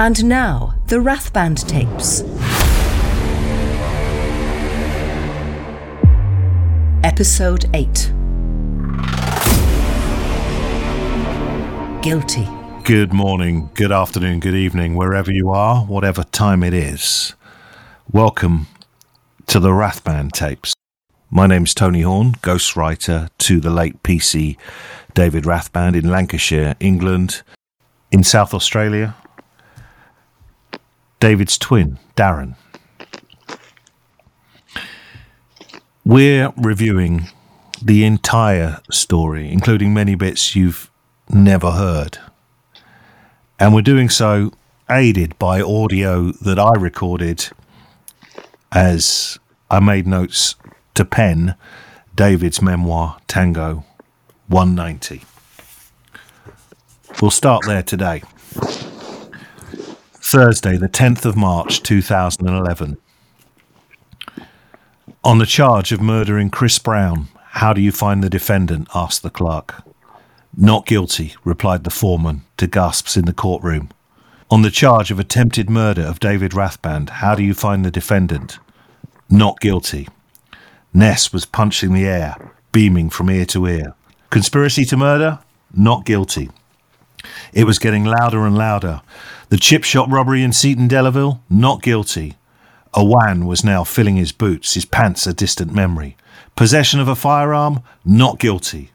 And now, the Rathband tapes. Episode 8 Guilty. Good morning, good afternoon, good evening, wherever you are, whatever time it is. Welcome to the Rathband tapes. My name's Tony Horne, ghostwriter to the late PC David Rathband in Lancashire, England. In South Australia, David's twin, Darren. We're reviewing the entire story, including many bits you've never heard. And we're doing so aided by audio that I recorded as I made notes to pen David's memoir, Tango 190. We'll start there today. Thursday, the 10th of March 2011. On the charge of murdering Chris Brown, how do you find the defendant? asked the clerk. Not guilty, replied the foreman to gasps in the courtroom. On the charge of attempted murder of David Rathband, how do you find the defendant? Not guilty. Ness was punching the air, beaming from ear to ear. Conspiracy to murder? Not guilty. It was getting louder and louder. The chip shop robbery in Seaton Delaval? Not guilty. Awan was now filling his boots, his pants a distant memory. Possession of a firearm? Not guilty.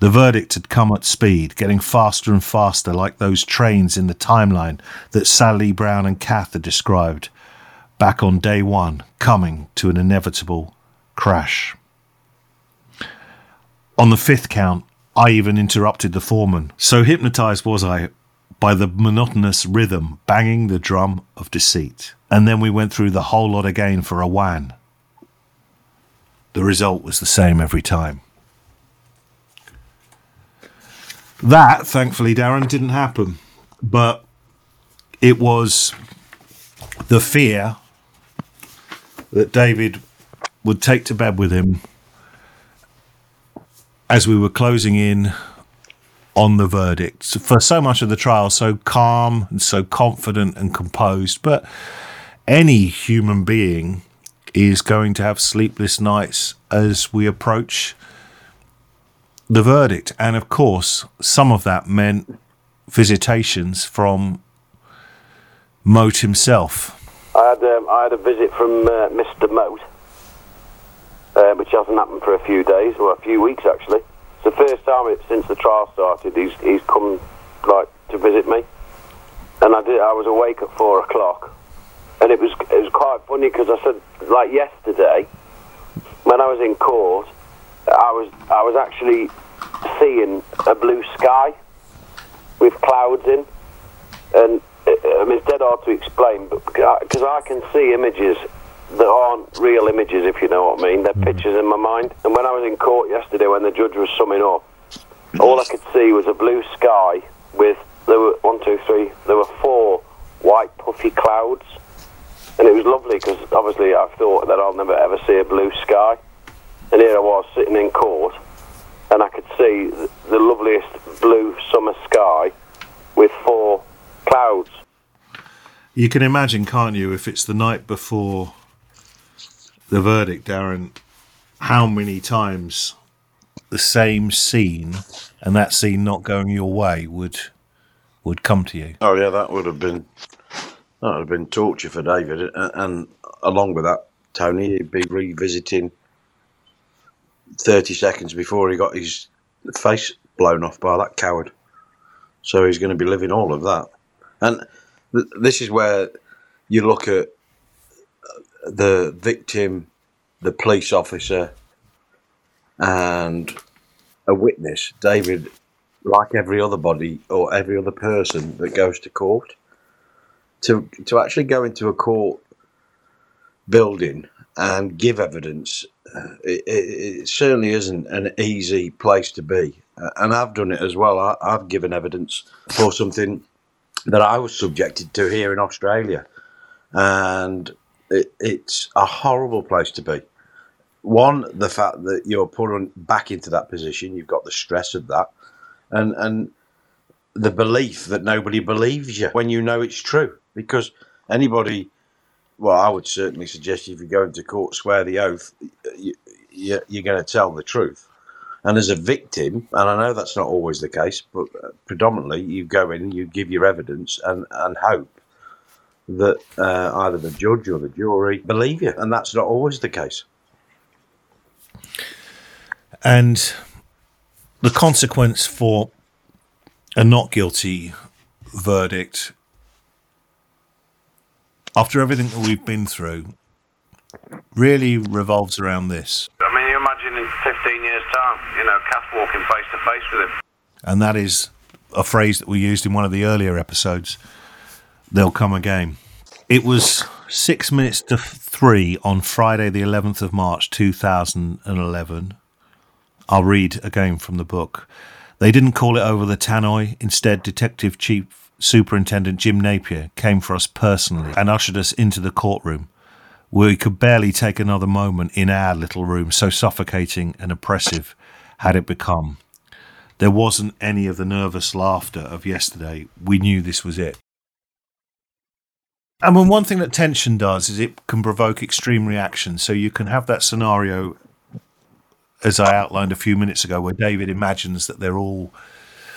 The verdict had come at speed, getting faster and faster, like those trains in the timeline that Sally Brown and Kath had described back on day one, coming to an inevitable crash. On the fifth count, I even interrupted the foreman. So hypnotized was I by the monotonous rhythm banging the drum of deceit. And then we went through the whole lot again for Awan. The result was the same every time. That, thankfully, Darren, didn't happen. But it was the fear that David would take to bed with him as we were closing in on the verdict. For so much of the trial, so calm and so confident and composed. But any human being is going to have sleepless nights as we approach the verdict. And of course, some of that meant visitations from Moat himself. I had um, I had a visit from uh, Mr. Moat, uh, which hasn't happened for a few days or a few weeks actually. It's the first time since the trial started he's he's come like to visit me, and I did. I was awake at four o'clock, and it was it was quite funny because I said like yesterday when I was in court, I was I was actually seeing a blue sky with clouds in, and I mean, it's dead hard to explain, but because I can see images that aren't real images, if you know what I mean. They're mm. pictures in my mind. And when I was in court yesterday, when the judge was summing up, all I could see was a blue sky with there were one, two, three. There were four white puffy clouds, and it was lovely because obviously I thought that I'll never ever see a blue sky, and here I was sitting in court, and I could see the loveliest blue summer sky with four clouds. You can imagine, can't you, if it's the night before the verdict, Darren, how many times the same scene and that scene not going your way would would come to you? Oh yeah, that would have been that would have been torture for David, and, and along with that, Tony, he'd be revisiting thirty seconds before he got his face blown off by that coward. So he's going to be living all of that, and th- this is where you look at uh, the victim, the police officer, and a witness. David, like every other body or every other person that goes to court, to to actually go into a court building and give evidence, uh, it, it, certainly isn't an easy place to be. Uh, and I've done it as well. I, I've given evidence for something that I was subjected to here in Australia, and it, it's a horrible place to be. One, the fact that you're put on, back into that position, you've got the stress of that, and and the belief that nobody believes you when you know it's true. Because anybody, well, I would certainly suggest if you go into court, swear the oath, you, you, you're going to tell the truth. And as a victim, and I know that's not always the case, but uh, predominantly you go in, you give your evidence, and, and hope that uh, either the judge or the jury believe you, and that's not always the case. And the consequence for a not guilty verdict, after everything that we've been through, really revolves around this. I mean, you imagine in 15 years' time, you know, Kath walking face to face with him. And that is a phrase that we used in one of the earlier episodes. They'll come again. It was six minutes to three on Friday, the 11th of March, 2011. I'll read again from the book. They didn't call it over the tannoy. Instead, Detective Chief Superintendent Jim Napier came for us personally and ushered us into the courtroom. Where we could barely take another moment in our little room, so suffocating and oppressive had it become. There wasn't any of the nervous laughter of yesterday. We knew this was it. And when one thing that tension does is it can provoke extreme reactions. So you can have that scenario, as I outlined a few minutes ago, where David imagines that they're all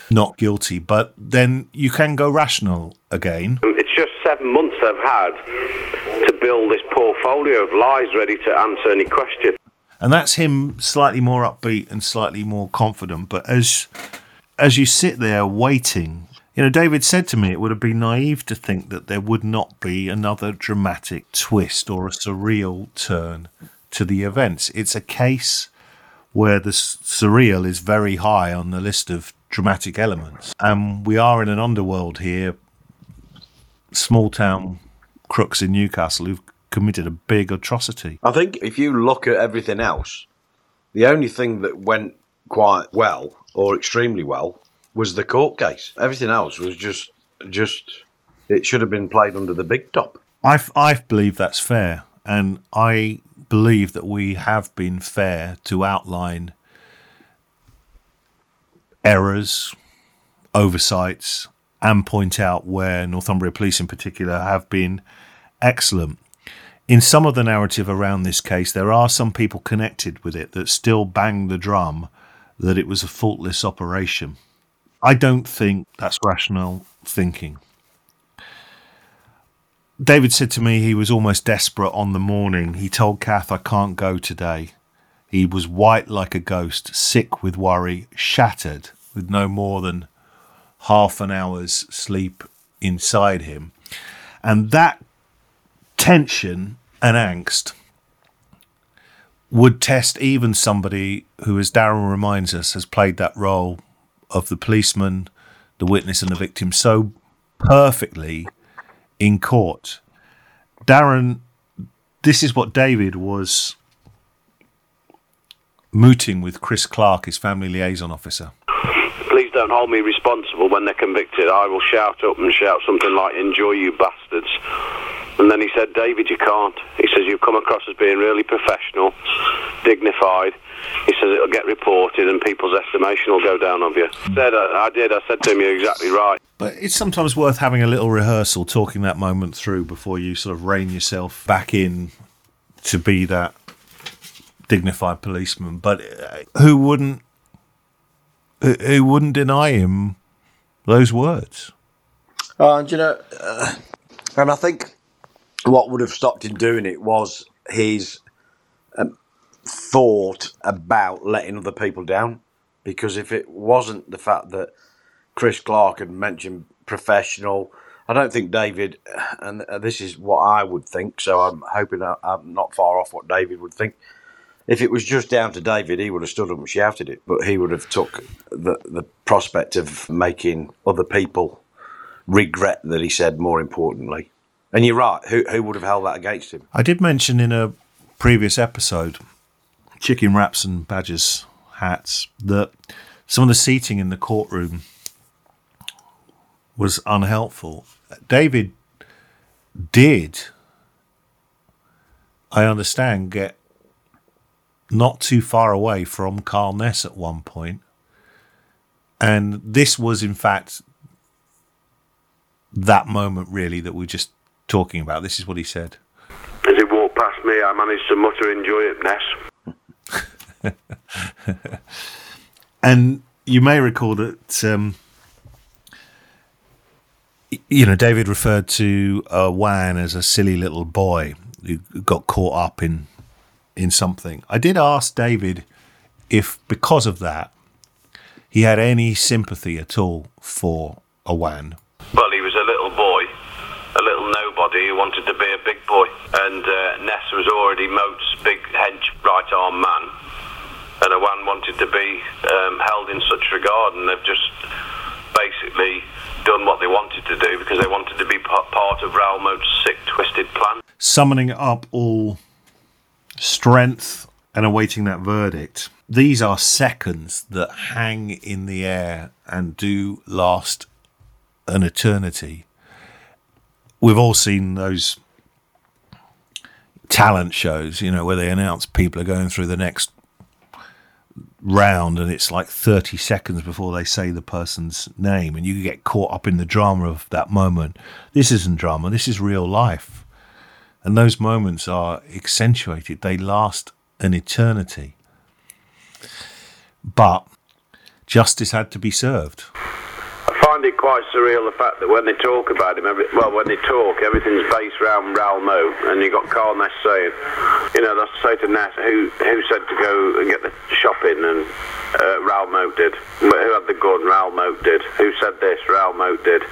not guilty, but then you can go rational again. It's just seven months they've had to build this portfolio of lies ready to answer any question. and that's him slightly more upbeat and slightly more confident. But as as you sit there waiting, you know, David said to me, it would have been naive to think that there would not be another dramatic twist or a surreal turn to the events. It's a case where the surreal is very high on the list of dramatic elements, and we are in an underworld here, small town crooks in Newcastle who've committed a big atrocity. I think if you look at everything else, the only thing that went quite well or extremely well was the court case. Everything else was just just it should have been played under the big top. I, I believe that's fair. And I believe that we have been fair to outline errors, oversights, and point out where Northumbria Police in particular have been excellent. In some of the narrative around this case, there are some people connected with it that still bang the drum that it was a faultless operation. I don't think that's rational thinking. David said to me he was almost desperate on the morning. He told Kath, I can't go today. He was white like a ghost, sick with worry, shattered with no more than half an hour's sleep inside him. And that tension and angst would test even somebody who, as Darren reminds us, has played that role of the policeman, the witness, and the victim so perfectly in court. Darren, this is what David was mooting with Chris Clark, his family liaison officer. Please don't hold me responsible when they're convicted. I will shout up and shout something like, enjoy you bastards. And then he said, David, you can't. He says, you've come across as being really professional, dignified. He says, it'll get reported and people's estimation will go down of you. I Said, I, I did. I said to him, you're exactly right. But it's sometimes worth having a little rehearsal, talking that moment through before you sort of rein yourself back in to be that dignified policeman. But uh, who wouldn't? Who who wouldn't deny him those words? Oh, and you know, uh, and I think what would have stopped him doing it was his um, thought about letting other people down. Because if it wasn't the fact that Chris Clark had mentioned professional, I don't think David, and uh, this is what I would think, so I'm hoping I'm not far off what David would think. If it was just down to David, he would have stood up and shouted it, but he would have took the the prospect of making other people regret that he said more importantly. And you're right, who, who would have held that against him? I did mention in a previous episode, chicken wraps and badgers hats, that some of the seating in the courtroom was unhelpful. David did, I understand, get not too far away from Carl Ness at one point. And this was, in fact, that moment really that we're just talking about. This is what he said. As he walked past me, I managed to mutter, "Enjoy it, Ness." And you may recall that, um, you know, David referred to uh, Wan as a silly little boy who got caught up in in something. I did ask David if, because of that, he had any sympathy at all for Awan. Well, he was a little boy, a little nobody who wanted to be a big boy. And uh, Ness was already Moat's big hench right arm man. And Awan wanted to be um, held in such regard, and they've just basically done what they wanted to do because they wanted to be pa- part of Raoul Moat's sick, twisted plan. summoning up all strength and awaiting that verdict. These are seconds that hang in the air and do last an eternity. We've all seen those talent shows, you know, where they announce people are going through the next round and it's like 30 seconds before they say the person's name and you get caught up in the drama of that moment. This isn't drama, this is real life. And those moments are accentuated, they last an eternity. But justice had to be served. Find it quite surreal the fact that when they talk about him, every, well, when they talk, everything's based around Raoul Moat, and you got Carl Ness saying, you know, that's say to Ness, who who said to go and get the shopping, and uh, Raoul Moat did. Who had the gun? Raoul Moat did. Who said this? Raoul Moat did.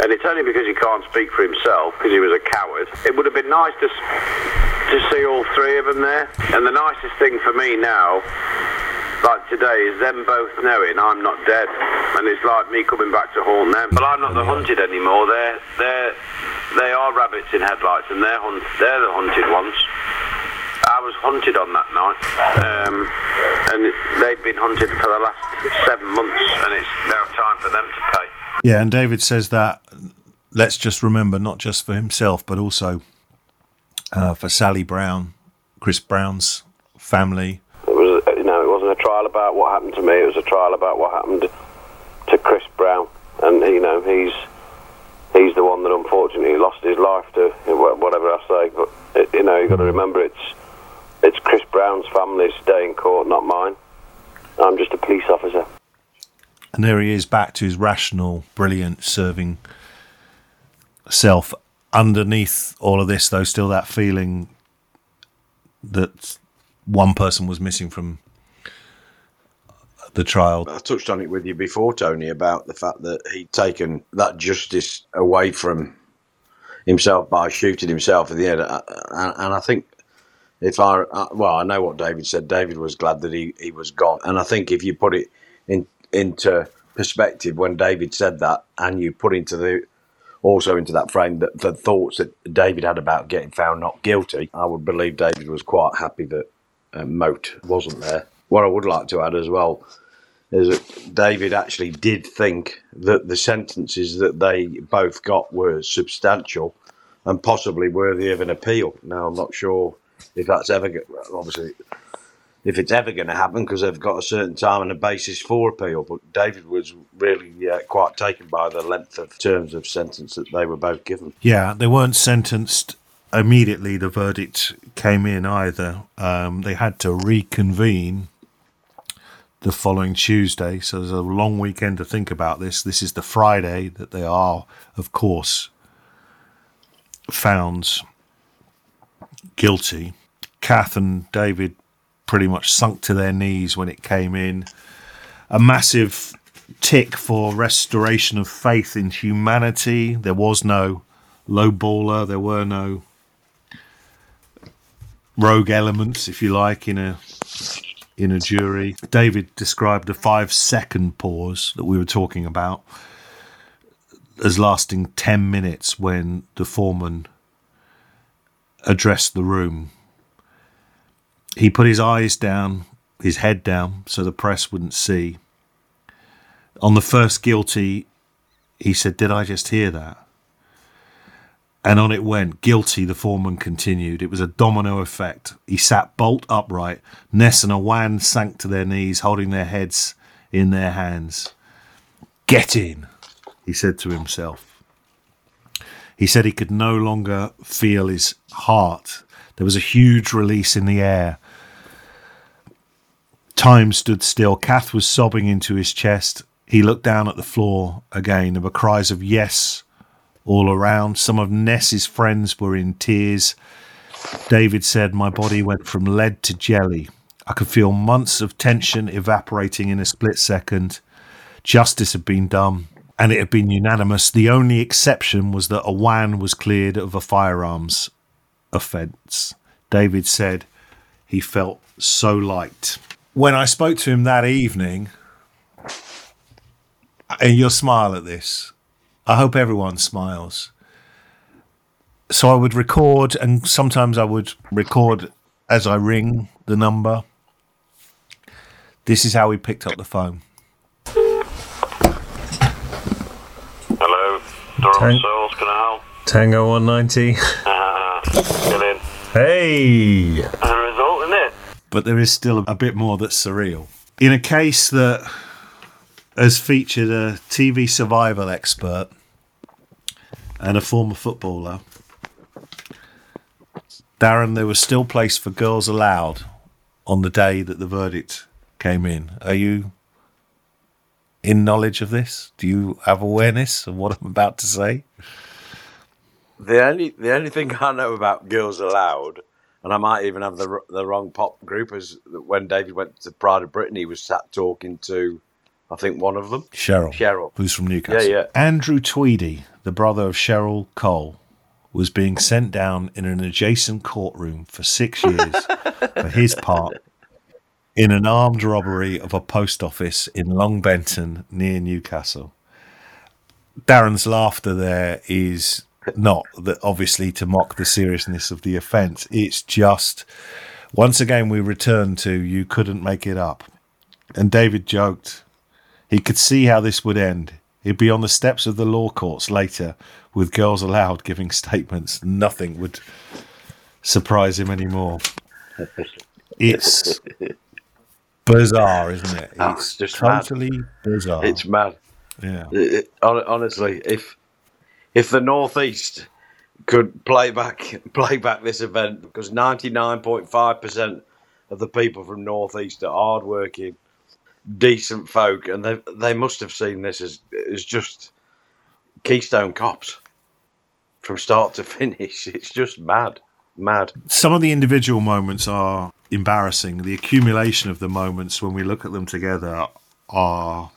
And it's only because he can't speak for himself, because he was a coward. It would have been nice to to see all three of them there. And the nicest thing for me now like today is them both knowing I'm not dead, and it's like me coming back to haunt them. But I'm not the hunted anymore. They're they're they are rabbits in headlights, and they're hunt, they're the hunted ones. I was hunted on that night, um, and they've been hunted for the last seven months, and it's now time for them to pay. Yeah, and David says that let's just remember not just for himself, but also uh, for Sally Brown, Chris Brown's family. It was, you know, it wasn't a trial about what happened to me. It was a trial about what happened to Chris Brown, and you know, he's he's the one that unfortunately lost his life to whatever I say. But it, you know, you've got to mm. remember it's it's Chris Brown's family's day in court, not mine. I'm just a police officer. And there he is back to his rational, brilliant, serving self. Underneath all of this, though, still that feeling that one person was missing from the trial. I touched on it with you before, Tony, about the fact that he'd taken that justice away from himself by shooting himself at the. Uh, And, I think if I, well, I know what David said. David was glad that he, he was gone. And I think if you put it in into perspective when David said that, and you put into the also into that frame that the thoughts that David had about getting found not guilty, I would believe David was quite happy that uh, Moat wasn't there. What I would like to add as well is that David actually did think that the sentences that they both got were substantial and possibly worthy of an appeal. Now, I'm not sure if that's ever, obviously, if it's ever going to happen because they've got a certain time and a basis for appeal. But David was really quite taken by the length of terms of sentence that they were both given. Yeah, they weren't sentenced immediately. The verdict came in either. Um, they had to reconvene the following Tuesday, so there's a long weekend to think about this. This is the Friday that they are, of course, found guilty. Kath and David pretty much sunk to their knees when it came in. A massive tick for restoration of faith in humanity. There was no low baller, there were no rogue elements, if you like, in a in a jury. David described a five second pause that we were talking about as lasting ten minutes when the foreman addressed the room. He put his eyes down, his head down, so the press wouldn't see. On the first guilty, he said, Did I just hear that? And on it went. Guilty, the foreman continued. It was a domino effect. He sat bolt upright. Ness and Awan sank to their knees, holding their heads in their hands. Get in, he said to himself. He said he could no longer feel his heart. There was a huge release in the air. Time stood still. Kath was sobbing into his chest. He looked down at the floor again. There were cries of yes all around. Some of Ness's friends were in tears. David said, My body went from lead to jelly. I could feel months of tension evaporating in a split second. Justice had been done, and it had been unanimous. The only exception was that Awan was cleared of a firearms offence. David said he felt so light. When I spoke to him that evening, and you'll smile at this, I hope everyone smiles. So I would record, and sometimes I would record as I ring the number. This is how we picked up the phone. Hello, Durham Tank. Souls, can I Tango 190. help? Uh, get in. Hey! And a result, isn't it? but there is still a bit more that's surreal. In a case that has featured a TV survival expert and a former footballer, Darren, there was still place for Girls Aloud on the day that the verdict came in. Are you in knowledge of this? Do you have awareness of what I'm about to say? The only the only thing I know about Girls Aloud, and I might even have the the wrong pop group, is that when David went to Pride of Britain, he was sat talking to, I think one of them, Cheryl. Cheryl. who's from Newcastle. Yeah, yeah. Andrew Tweedy, the brother of Cheryl Cole, was being sent down in an adjacent courtroom for six years for his part in an armed robbery of a post office in Longbenton near Newcastle. Darren's laughter there is not that obviously to mock the seriousness of the offence. It's just once again we return to you couldn't make it up. And David joked he could see how this would end. He'd be on the steps of the law courts later with Girls Aloud giving statements. Nothing would surprise him anymore. It's bizarre, isn't it? Oh, It's just mad. totally bizarre. It's mad. yeah. It- it- honestly, if if the northeast could play back play back this event, because ninety nine point five percent of the people from northeast are hardworking, decent folk, and they they must have seen this as as just Keystone Cops from start to finish. It's just mad, mad. some of the individual moments are embarrassing. The accumulation of the moments when we look at them together are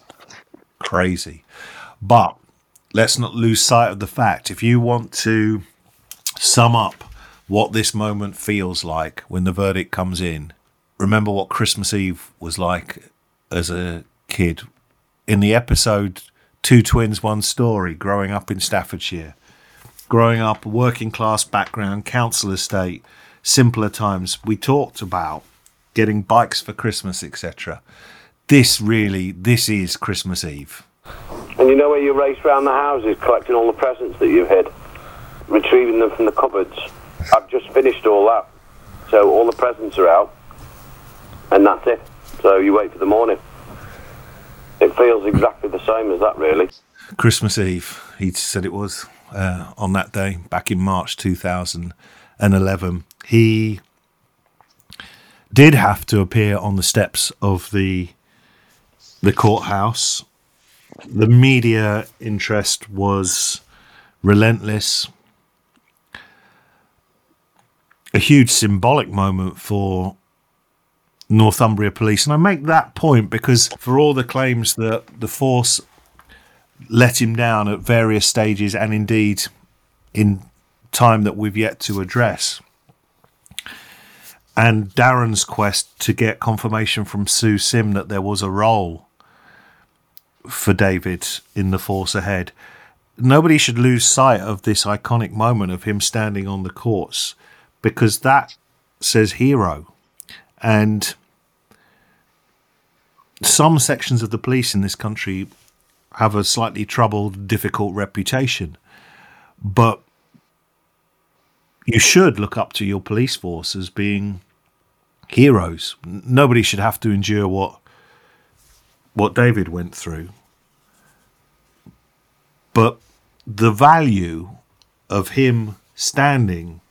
crazy. But let's not lose sight of the fact if you want to sum up what this moment feels like when the verdict comes in, remember what Christmas Eve was like as a kid. In the episode Two Twins, One Story, growing up in Staffordshire, growing up, working class background, council estate, simpler times, we talked about getting bikes for Christmas, etc. This really, this is Christmas Eve. And you know where you race round the houses collecting all the presents that you've hid, retrieving them from the cupboards. I've just finished all that, so all the presents are out. So you wait for the morning. It feels exactly the same as that, really. Christmas Eve, he said it was uh, on that day back in March 2011. He did have to appear on the steps of the the courthouse. The media interest was relentless. A huge symbolic moment for Northumbria Police. And I make that point because for all the claims that the force let him down at various stages and indeed in time that we've yet to address. And Darren's quest to get confirmation from Sue Sim that there was a role for David in the force ahead. Nobody should lose sight of this iconic moment of him standing on the courts because that says hero. And some sections of the police in this country have a slightly troubled, difficult reputation. But you should look up to your police force as being heroes. Nobody should have to endure what what David went through. But the value of him standing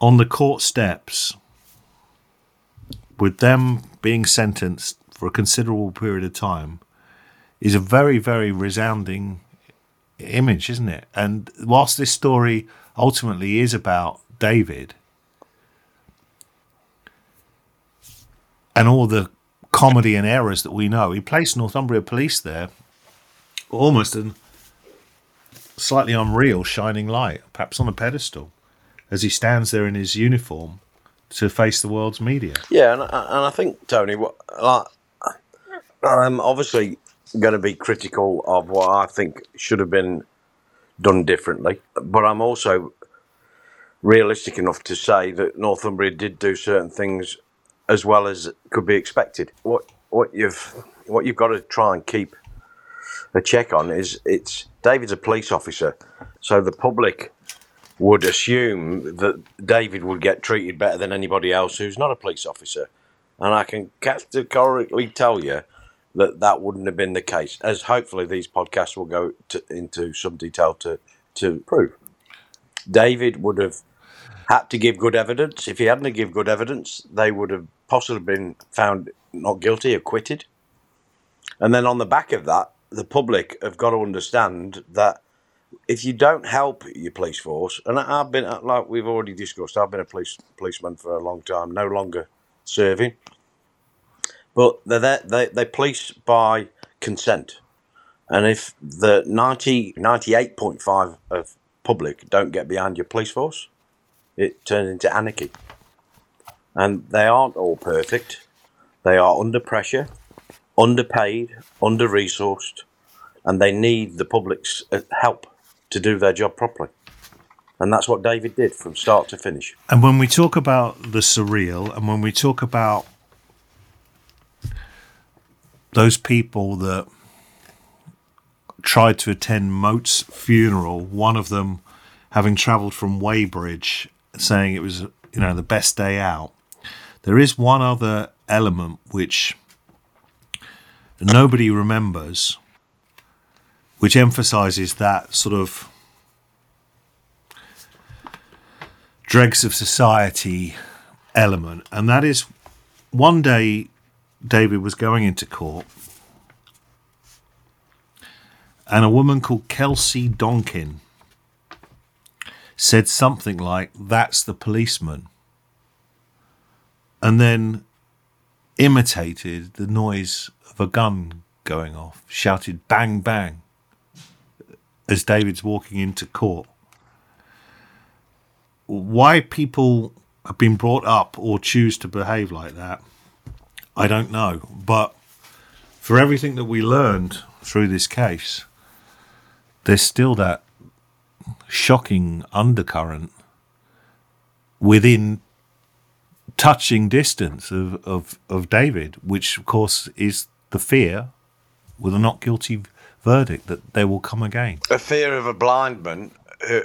on the court steps with them being sentenced for a considerable period of time is a very, very resounding image, isn't it? And whilst this story ultimately is about David and all the comedy and errors that we know, he placed Northumbria Police there almost in slightly unreal shining light, perhaps on a pedestal, as he stands there in his uniform to face the world's media. Yeah, and, and I think Tony, what like, I'm obviously going to be critical of what I think should have been done differently, but I'm also realistic enough to say that Northumbria did do certain things as well as could be expected. What what you've what you've got to try and keep a check on is it's David's a police officer, so the public would assume that David would get treated better than anybody else who's not a police officer. And I can categorically tell you that that wouldn't have been the case, as hopefully these podcasts will go to, into some detail to, to prove. David would have had to give good evidence. If he hadn't have give good evidence, they would have possibly been found not guilty, acquitted. And then on the back of that, the public have got to understand that if you don't help your police force, and I've been like we've already discussed, I've been a police policeman for a long time, no longer serving, but they're there, they they police by consent, and if the 90, 98.5 of public don't get behind your police force, it turns into anarchy, and they aren't all perfect. They are under pressure, underpaid, under resourced, and they need the public's uh, help to do their job properly. And that's what David did from start to finish. And when we talk about the surreal, and when we talk about those people that tried to attend Moat's funeral, one of them having travelled from Weybridge, saying it was you know the best day out. There is one other element which nobody remembers, which emphasises that sort of dregs of society element, and that is one day David was going into court, and a woman called Kelsey Donkin said something like, That's the policeman, and then imitated the noise of a gun going off, shouted bang bang as David's walking into court. Why people have been brought up or choose to behave like that, I don't know. But for everything that we learned through this case, there's still that shocking undercurrent within touching distance of, of, of David, which of course is the fear with a not guilty verdict that they will come again. A fear of a blind man,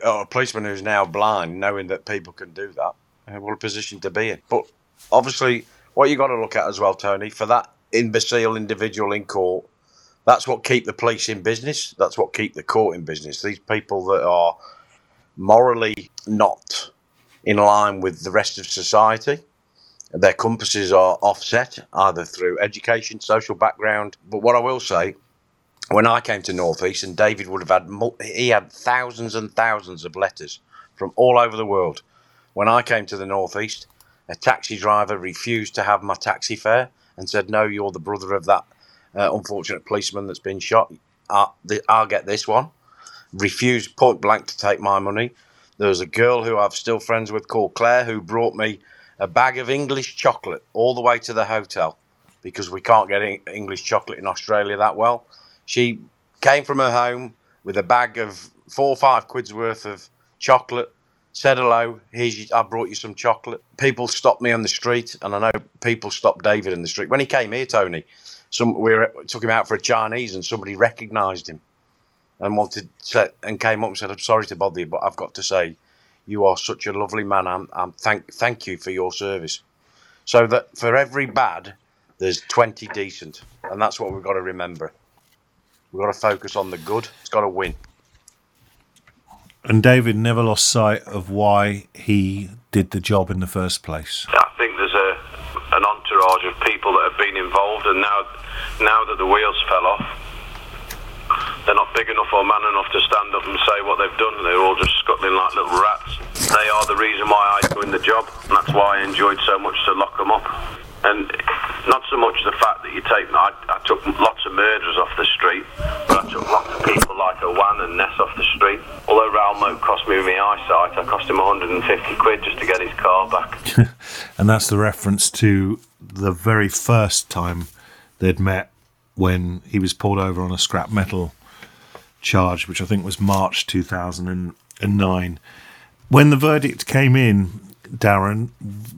or a policeman who's now blind, knowing that people can do that, uh, what a position to be in. But obviously, what you got to look at as well, Tony, for that imbecile individual in court, that's what keep the police in business. That's what keep the court in business. These people that are morally not in line with the rest of society. Their compasses are offset either through education, social background. But what I will say, when I came to Northeast, and David would have had, he had thousands and thousands of letters from all over the world. When I came to the Northeast, a taxi driver refused to have my taxi fare and said, "No, you're the brother of that uh, unfortunate policeman that's been shot. I'll, th- I'll get this one." Refused point blank to take my money. There was a girl who I'm still friends with called Claire who brought me a bag of English chocolate all the way to the hotel because we can't get English chocolate in Australia that well. She came from her home with a bag of four or five quid's worth of chocolate. Said hello. Here's I brought you some chocolate. People stopped me on the street, and I know people stopped David in the street when he came here. Tony, some we were, took him out for a Chinese, and somebody recognised him and wanted to, and came up and said, "I'm sorry to bother you, but I've got to say, you are such a lovely man. I'm, I'm thank thank you for your service." So that for every bad, there's 20 decent, and that's what we've got to remember. We've got to focus on the good. It's got to win. And David never lost sight of why he did the job in the first place. I think there's a an entourage of people that have been involved, and now now that the wheels fell off, they're not big enough or man enough to stand up and say what they've done. They're all just scuttling like little rats. They are the reason why I joined the job, and that's why I enjoyed so much to lock them up. And not so much the fact that you take, I, I took lots of murderers off the street, but I took lots of people like Awan and Ness off the street. Although Raoul Moat cost me my eyesight, I cost him 150 quid just to get his car back. And that's the reference to the very first time they'd met when he was pulled over on a scrap metal charge, which I think was March 2009. When the verdict came in, Darren,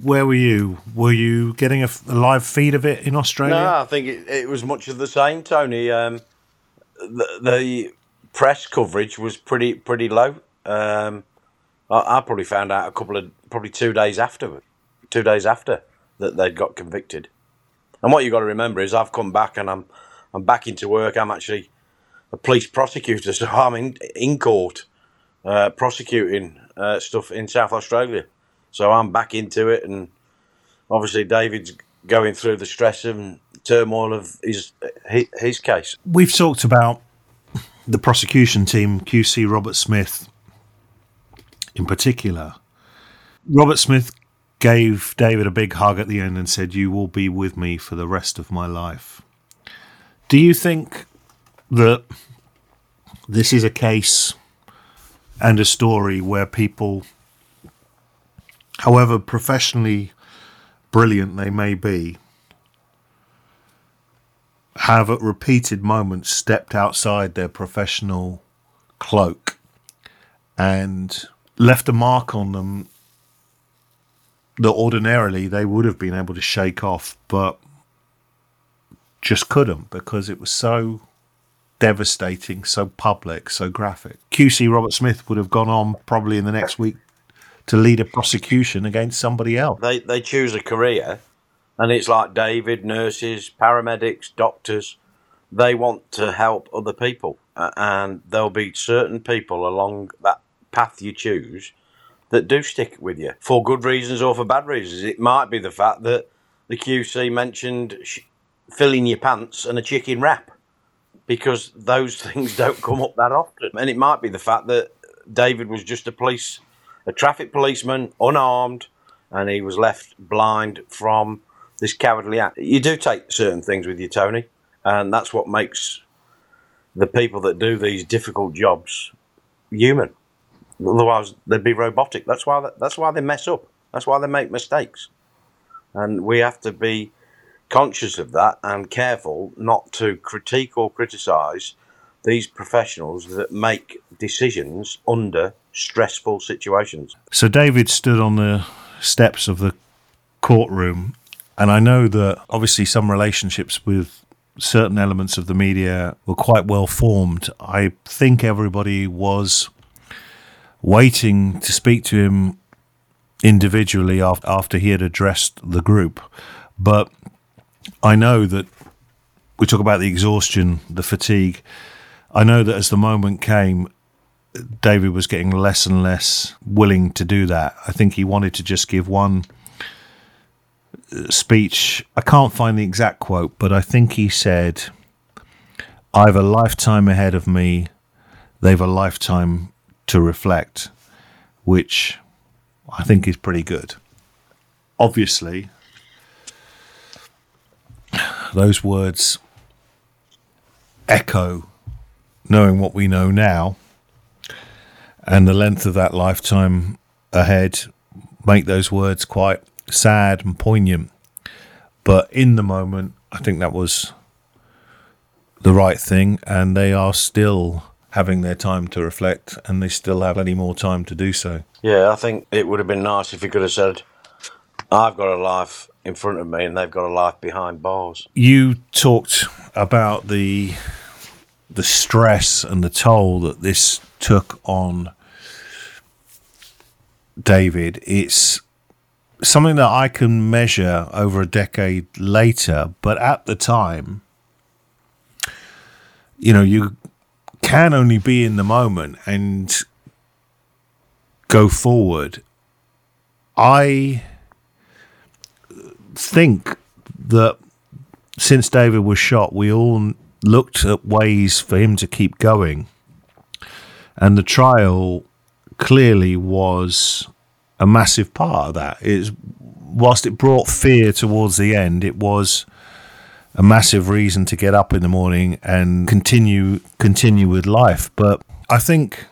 where were you? Were you getting a live feed of it in Australia? No, I think it, it was much of the same, Tony. Um, the, the press coverage was pretty pretty low. Um, I, I probably found out a couple of probably two days after, two days after that they'd got convicted. And what you've got to remember is I've come back and I'm I'm back into work. I'm actually a police prosecutor, so I'm in in court uh, prosecuting uh, stuff in South Australia. So I'm back into it, and obviously David's going through the stress and turmoil of his his, case. We've talked about the prosecution team, QC Robert Smith in particular. Robert Smith gave David a big hug at the end and said, You will be with me for the rest of my life. Do you think that this is a case and a story where people, however professionally brilliant they may be, have at repeated moments stepped outside their professional cloak and left a mark on them that ordinarily they would have been able to shake off, but just couldn't because it was so devastating, so public, so graphic. QC Robert Smith would have gone on probably in the next week to lead a prosecution against somebody else. They they choose a career, and it's like David, nurses, paramedics, doctors. They want to help other people, uh, and there'll be certain people along that path you choose that do stick with you for good reasons or for bad reasons. It might be the fact that the QC mentioned sh- filling your pants and a chicken wrap because those things don't come up that often. And it might be the fact that David was just a police, a traffic policeman, unarmed, and he was left blind from this cowardly act. You do take certain things with you, Tony, and that's what makes the people that do these difficult jobs human. Otherwise, they'd be robotic. That's why. That's why they mess up. That's why they make mistakes, and we have to be conscious of that and careful not to critique or criticise these professionals that make decisions under stressful situations. So David stood on the steps of the courtroom, and I know that obviously some relationships with certain elements of the media were quite well formed. I think everybody was waiting to speak to him individually after, he had addressed the group. But I know that we talk about the exhaustion, the fatigue. I know that as the moment came, David was getting less and less willing to do that. I think he wanted to just give one uh, speech. I can't find the exact quote, but I think he said, I've a lifetime ahead of me. They've a lifetime to reflect, which I think is pretty good. Obviously, those words echo knowing what we know now and the length of that lifetime ahead make those words quite sad and poignant. But in the moment, I think that was the right thing, and they are still having their time to reflect, and they still have any more time to do so. Yeah, I think it would have been nice if he could have said, I've got a life in front of me and they've got a life behind bars. You talked about the the stress and the toll that this took on David. It's something that I can measure over a decade later, but at the time, you know, you can only be in the moment and go forward, I think that since David was shot, we all looked at ways for him to keep going. And the trial clearly was a massive part of that. It's, whilst it brought fear towards the end, it was a massive reason to get up in the morning and continue continue with life. But I think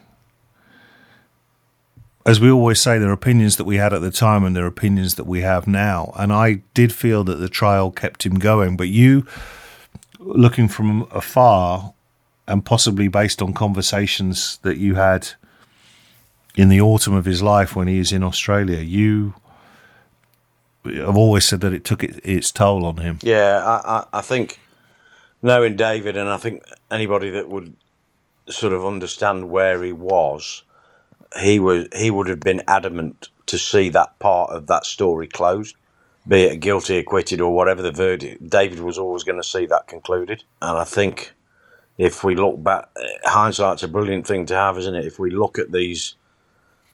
as we always say, there are opinions that we had at the time and there are opinions that we have now. And I did feel that the trial kept him going. But you, looking from afar, and possibly based on conversations that you had in the autumn of his life when he is in Australia, you have always said that it took it, its toll on him. Yeah, I, I, I think knowing David, and I think anybody that would sort of understand where he was he was he would have been adamant to see that part of that story closed, be it guilty, acquitted, or whatever the verdict. David was always going to see that concluded, and I think if we look back, hindsight's a brilliant thing to have, isn't it? If we look at these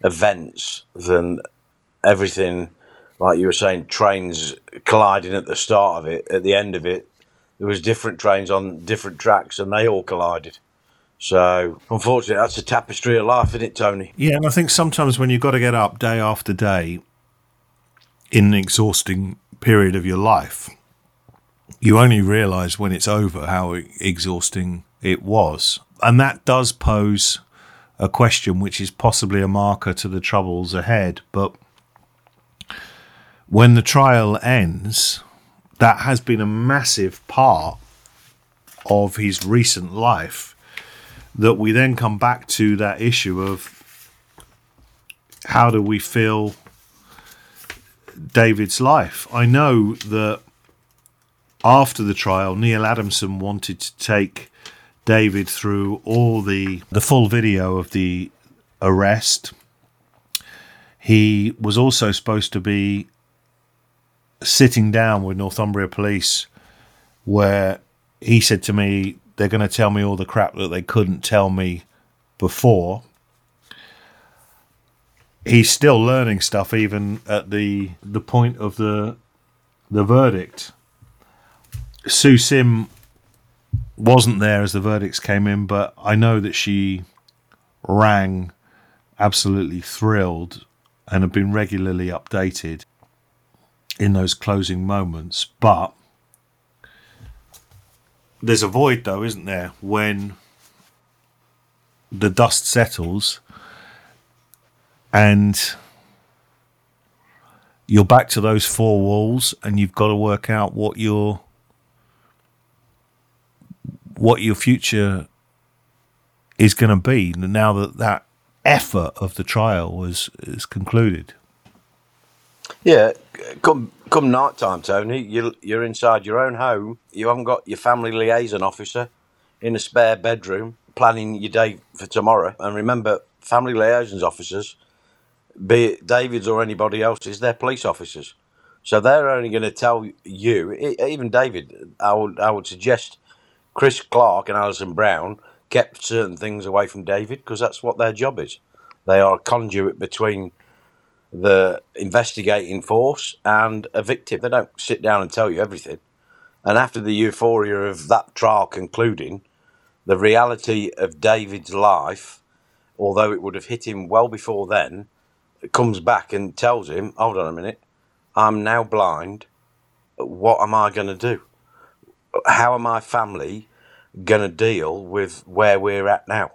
events, than everything, like you were saying, trains colliding at the start of it, at the end of it, there was different trains on different tracks, and they all collided. So, unfortunately, that's a tapestry of life, isn't it, Tony? Yeah, and I think sometimes when you've got to get up day after day in an exhausting period of your life, you only realize when it's over how exhausting it was. And that does pose a question which is possibly a marker to the troubles ahead. But when the trial ends, that has been a massive part of his recent life that we then come back to that issue of how do we feel David's life. I know that after the trial, Neil Adamson wanted to take David through all the the full video of the arrest. He was also supposed to be sitting down with Northumbria Police, where he said to me, they're going to tell me all the crap that they couldn't tell me before. He's still learning stuff even at the the point of the the verdict. Sue Sim wasn't there as the verdicts came in, but I know that she rang absolutely thrilled and had been regularly updated in those closing moments. But there's a void though, isn't there, when the dust settles and you're back to those four walls and you've got to work out what your what your future is going to be now that that effort of the trial was is concluded. Yeah, come come night time, Tony. You you're inside your own home. You haven't got your family liaison officer in a spare bedroom planning your day for tomorrow. And remember, family liaison officers, be it David's or anybody else's, they're police officers. So they're only going to tell you, even David. I would I would suggest Chris Clark and Alison Brown kept certain things away from David because that's what their job is. They are a conduit between the investigating force and a victim. They don't sit down and tell you everything. And after the euphoria of that trial concluding, the reality of David's life, although it would have hit him well before then, comes back and tells him, hold on a minute, I'm now blind. What am I going to do? How am my family going to deal with where we're at now?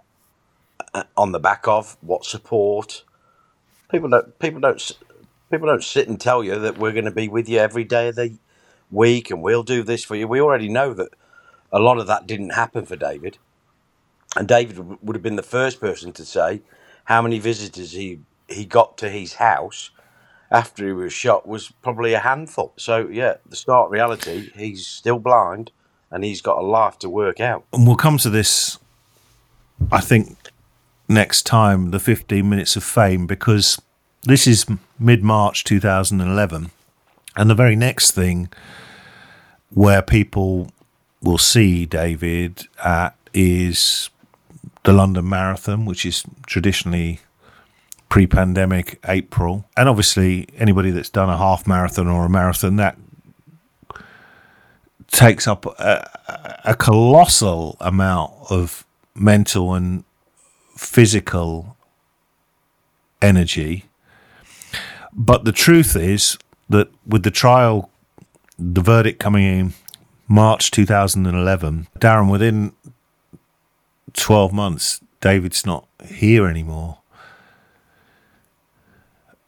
Uh, on the back of what support, People don't. People don't. People don't sit and tell you that we're going to be with you every day of the week and we'll do this for you. We already know that a lot of that didn't happen for David, and David would have been the first person to say how many visitors he he got to his house after he was shot was probably a handful. So yeah, the stark reality, he's still blind and he's got a life to work out. And we'll come to this, I think, next time the 15 minutes of fame because this is mid March 2011. And the very next thing where people will see David at is the London Marathon, which is traditionally pre pandemic April. And obviously, anybody that's done a half marathon or a marathon, that takes up a, a colossal amount of mental and physical energy. But the truth is that with the trial, the verdict coming in March 2011, Darren, within 12 months, David's not here anymore.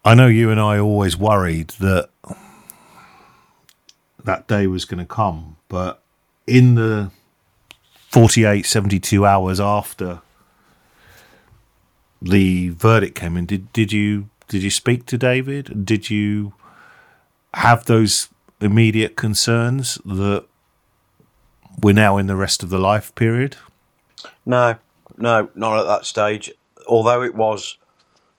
I know you and I always worried that that day was going to come, but in the 48, 72 hours after the verdict came in, did, did you did you speak to David? Did you have those immediate concerns that we're now in the rest of the life period? No, no, not at that stage. Although it was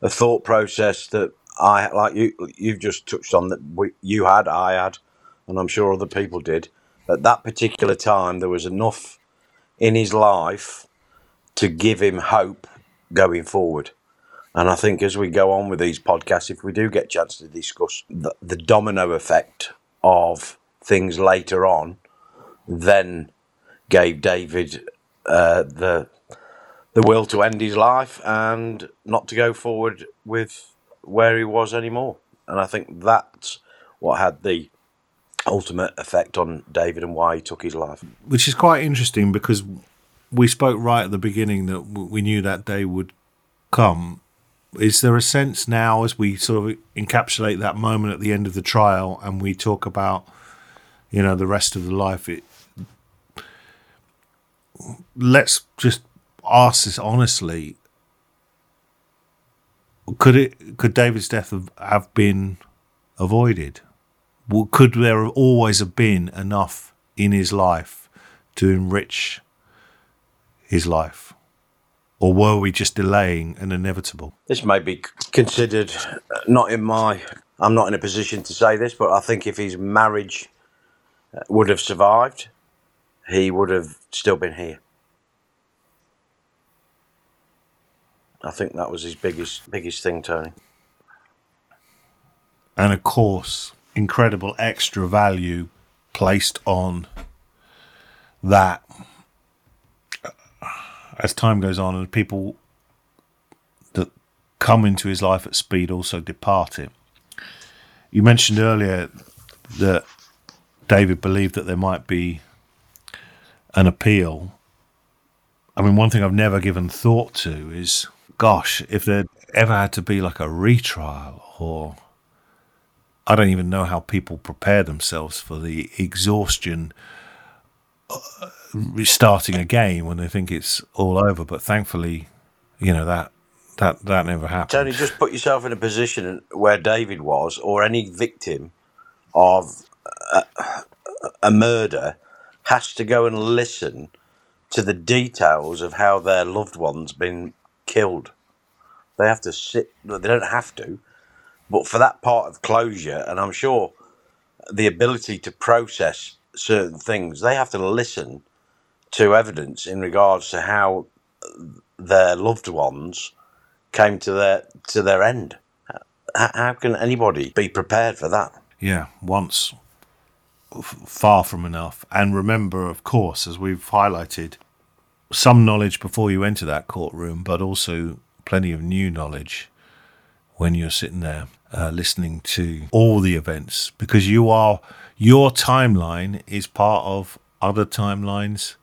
a thought process that I, like you, you've just touched on that we, you had, I had, and I'm sure other people did. At that particular time, there was enough in his life to give him hope going forward. And I think as we go on with these podcasts, if we do get a chance to discuss the, the domino effect of things later on, then gave David uh, the the will to end his life and not to go forward with where he was anymore. And I think that's what had the ultimate effect on David and why he took his life. Which is quite interesting because we spoke right at the beginning that we knew that day would come. Is there a sense now, as we sort of encapsulate that moment at the end of the trial, and we talk about, you know, the rest of the life? It, let's just ask this honestly: Could it? Could David's death have, have been avoided? Could there have always have been enough in his life to enrich his life? Or were we just delaying an inevitable? This may be considered uh, not in my. I'm not in a position to say this, but I think if his marriage uh, would have survived, he would have still been here. I think that was his biggest biggest thing, Tony. And of course, incredible extra value placed on that as time goes on and people that come into his life at speed also depart him. You mentioned earlier that David believed that there might be an appeal. I mean, one thing I've never given thought to is gosh, if there ever had to be like a retrial or I don't even know how people prepare themselves for the exhaustion uh, restarting a game when they think it's all over. But thankfully, you know that that that never happened. Tony, just put yourself in a position where David was, or any victim of a, a murder, has to go and listen to the details of how their loved one's been killed. They have to sit. They don't have to but for that part of closure, and I'm sure the ability to process certain things, they have to listen to evidence in regards to how their loved ones came to their to their end. How can anybody be prepared for that? Yeah, once far from enough. And remember, of course, as we've highlighted, some knowledge before you enter that courtroom, but also plenty of new knowledge when you're sitting there uh, listening to all the events because you are your timeline is part of other timelines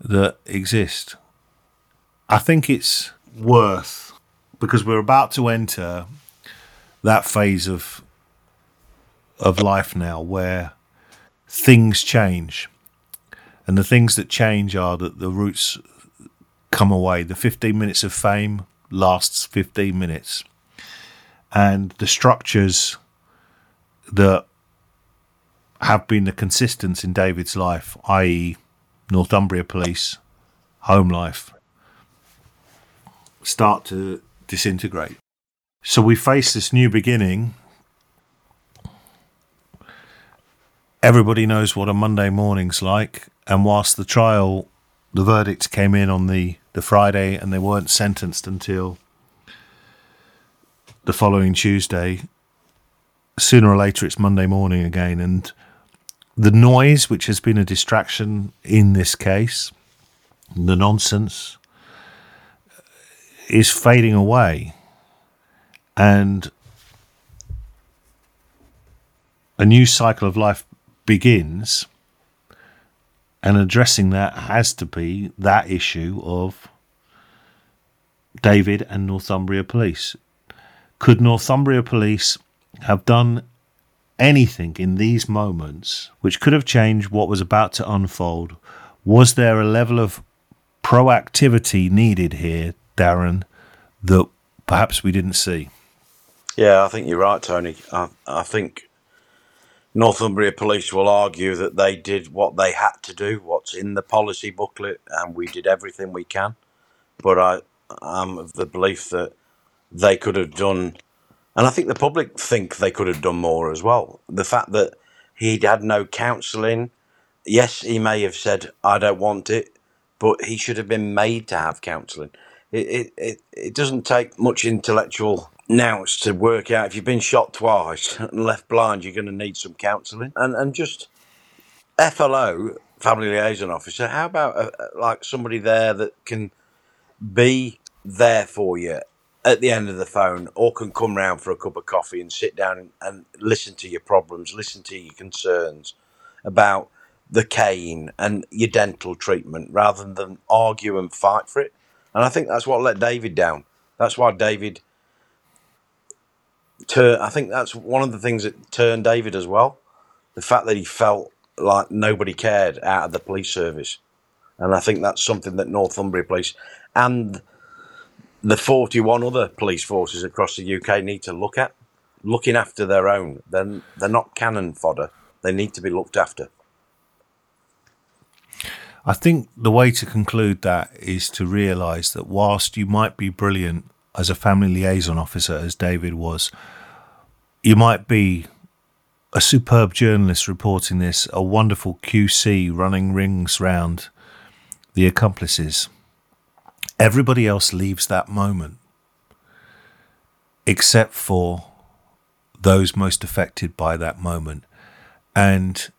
that exist. I think it's worth because we're about to enter that phase of of life now where things change. And the things that change are that the roots come away. The 15 minutes of fame lasts 15 minutes and the structures that have been the consistence in David's life, i.e., Northumbria Police, home life, start to disintegrate. So we face this new beginning. Everybody knows what a Monday morning's like, and whilst the trial, the verdict came in on the, the Friday and they weren't sentenced until the following Tuesday. Sooner or later, it's Monday morning again, and the noise, which has been a distraction in this case, the nonsense, is fading away. And a new cycle of life begins. And addressing that has to be that issue of David and Northumbria Police. Could Northumbria Police have done anything in these moments which could have changed what was about to unfold? Was there a level of proactivity needed here, Darren, that perhaps we didn't see? Yeah, I think you're right, Tony. I, I think Northumbria Police will argue that they did what they had to do, what's in the policy booklet, and we did everything we can. But I am of the belief that they could have done, and I think the public think they could have done more as well. The fact that he'd had no counselling, yes, he may have said, I don't want it, but he should have been made to have counselling. It, it, it, it doesn't take much intellectual nous to work out if you've been shot twice and left blind, you're going to need some counselling. And, and just FLO, family liaison officer, how about uh, uh, like somebody there that can be there for you at the end of the phone or can come round for a cup of coffee and sit down and, listen to your problems, listen to your concerns about the cane and your dental treatment rather than argue and fight for it. And I think that's what let David down. That's why David tur- I think that's one of the things that turned David as well. The fact that he felt like nobody cared out of the police service. And I think that's something that Northumbria Police and the 41 other police forces across the UK need to look at. Looking after their own. They're, they're not cannon fodder. They need to be looked after. I think the way to conclude that is to realise that whilst you might be brilliant as a family liaison officer, as David was, you might be a superb journalist reporting this, a wonderful QC running rings round the accomplices. Everybody else leaves that moment, except for those most affected by that moment. And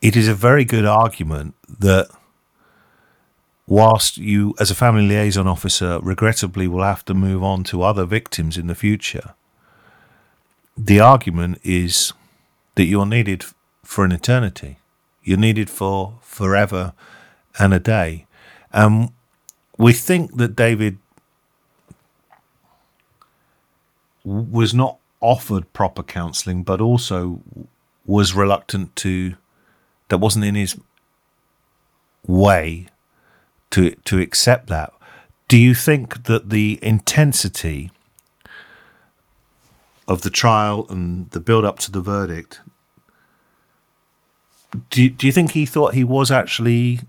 it is a very good argument that whilst you, as a family liaison officer, regrettably will have to move on to other victims in the future, the argument is that you're needed for an eternity. You're needed for forever and a day. And we think that David was not offered proper counselling, but also was reluctant to, that wasn't in his way to to accept that. Do you think that the intensity of the trial and the build up to the verdict do, do you think he thought he was actually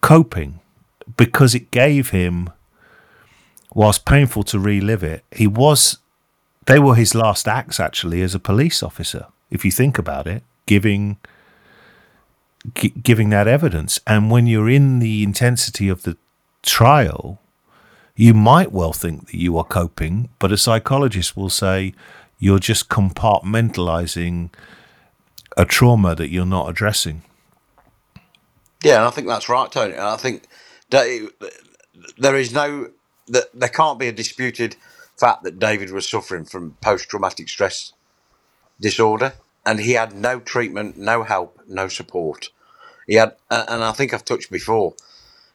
coping because it gave him whilst painful to relive it he was they were his last acts actually as a police officer if you think about it giving g- giving that evidence. And when you're in the intensity of the trial, you might well think that you are coping, but a psychologist will say you're just compartmentalizing a trauma that you're not addressing. Yeah, and I think that's right, Tony. And I think there is no that there can't be a disputed fact that David was suffering from post traumatic stress disorder, and he had no treatment, no help, no support. He had, and I think I've touched before,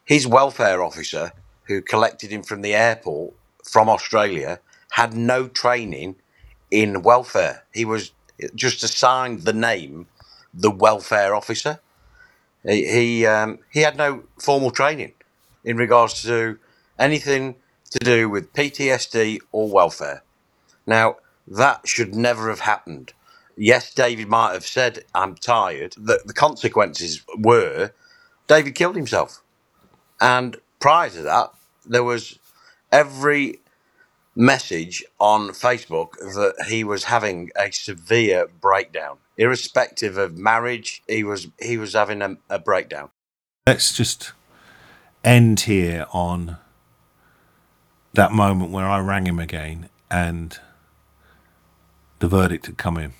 his welfare officer who collected him from the airport from Australia had no training in welfare. He was just assigned the name the welfare officer. He he, um, he had no formal training in regards to anything to do with PTSD or welfare. Now that should never have happened yes, David might have said, I'm tired. The, the consequences were David killed himself. And prior to that, there was every message on Facebook that he was having a severe breakdown. Irrespective of marriage, he was he was having a, a breakdown. Let's just end here on that moment where I rang him again and the verdict had come in.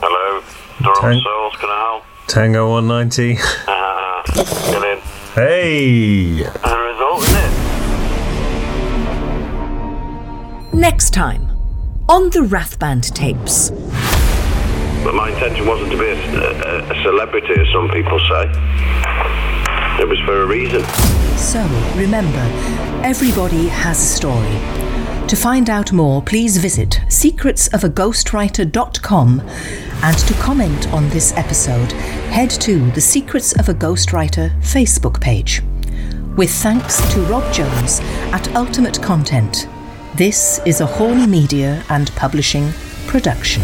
Hello, Durham Tank. Souls, can I help? Tango 190. Uh, get in. Hey! And the result, isn't it? Next time on the Rathband tapes. But my intention wasn't to be a, a, celebrity, as some people say. It was for a reason. So remember, everybody has a story. To find out more, please visit secretsofaghostwriter.com and to comment on this episode, head to the Secrets of a Ghostwriter Facebook page. With thanks to Rob Jones at Ultimate Content. This is a Horny Media and Publishing production.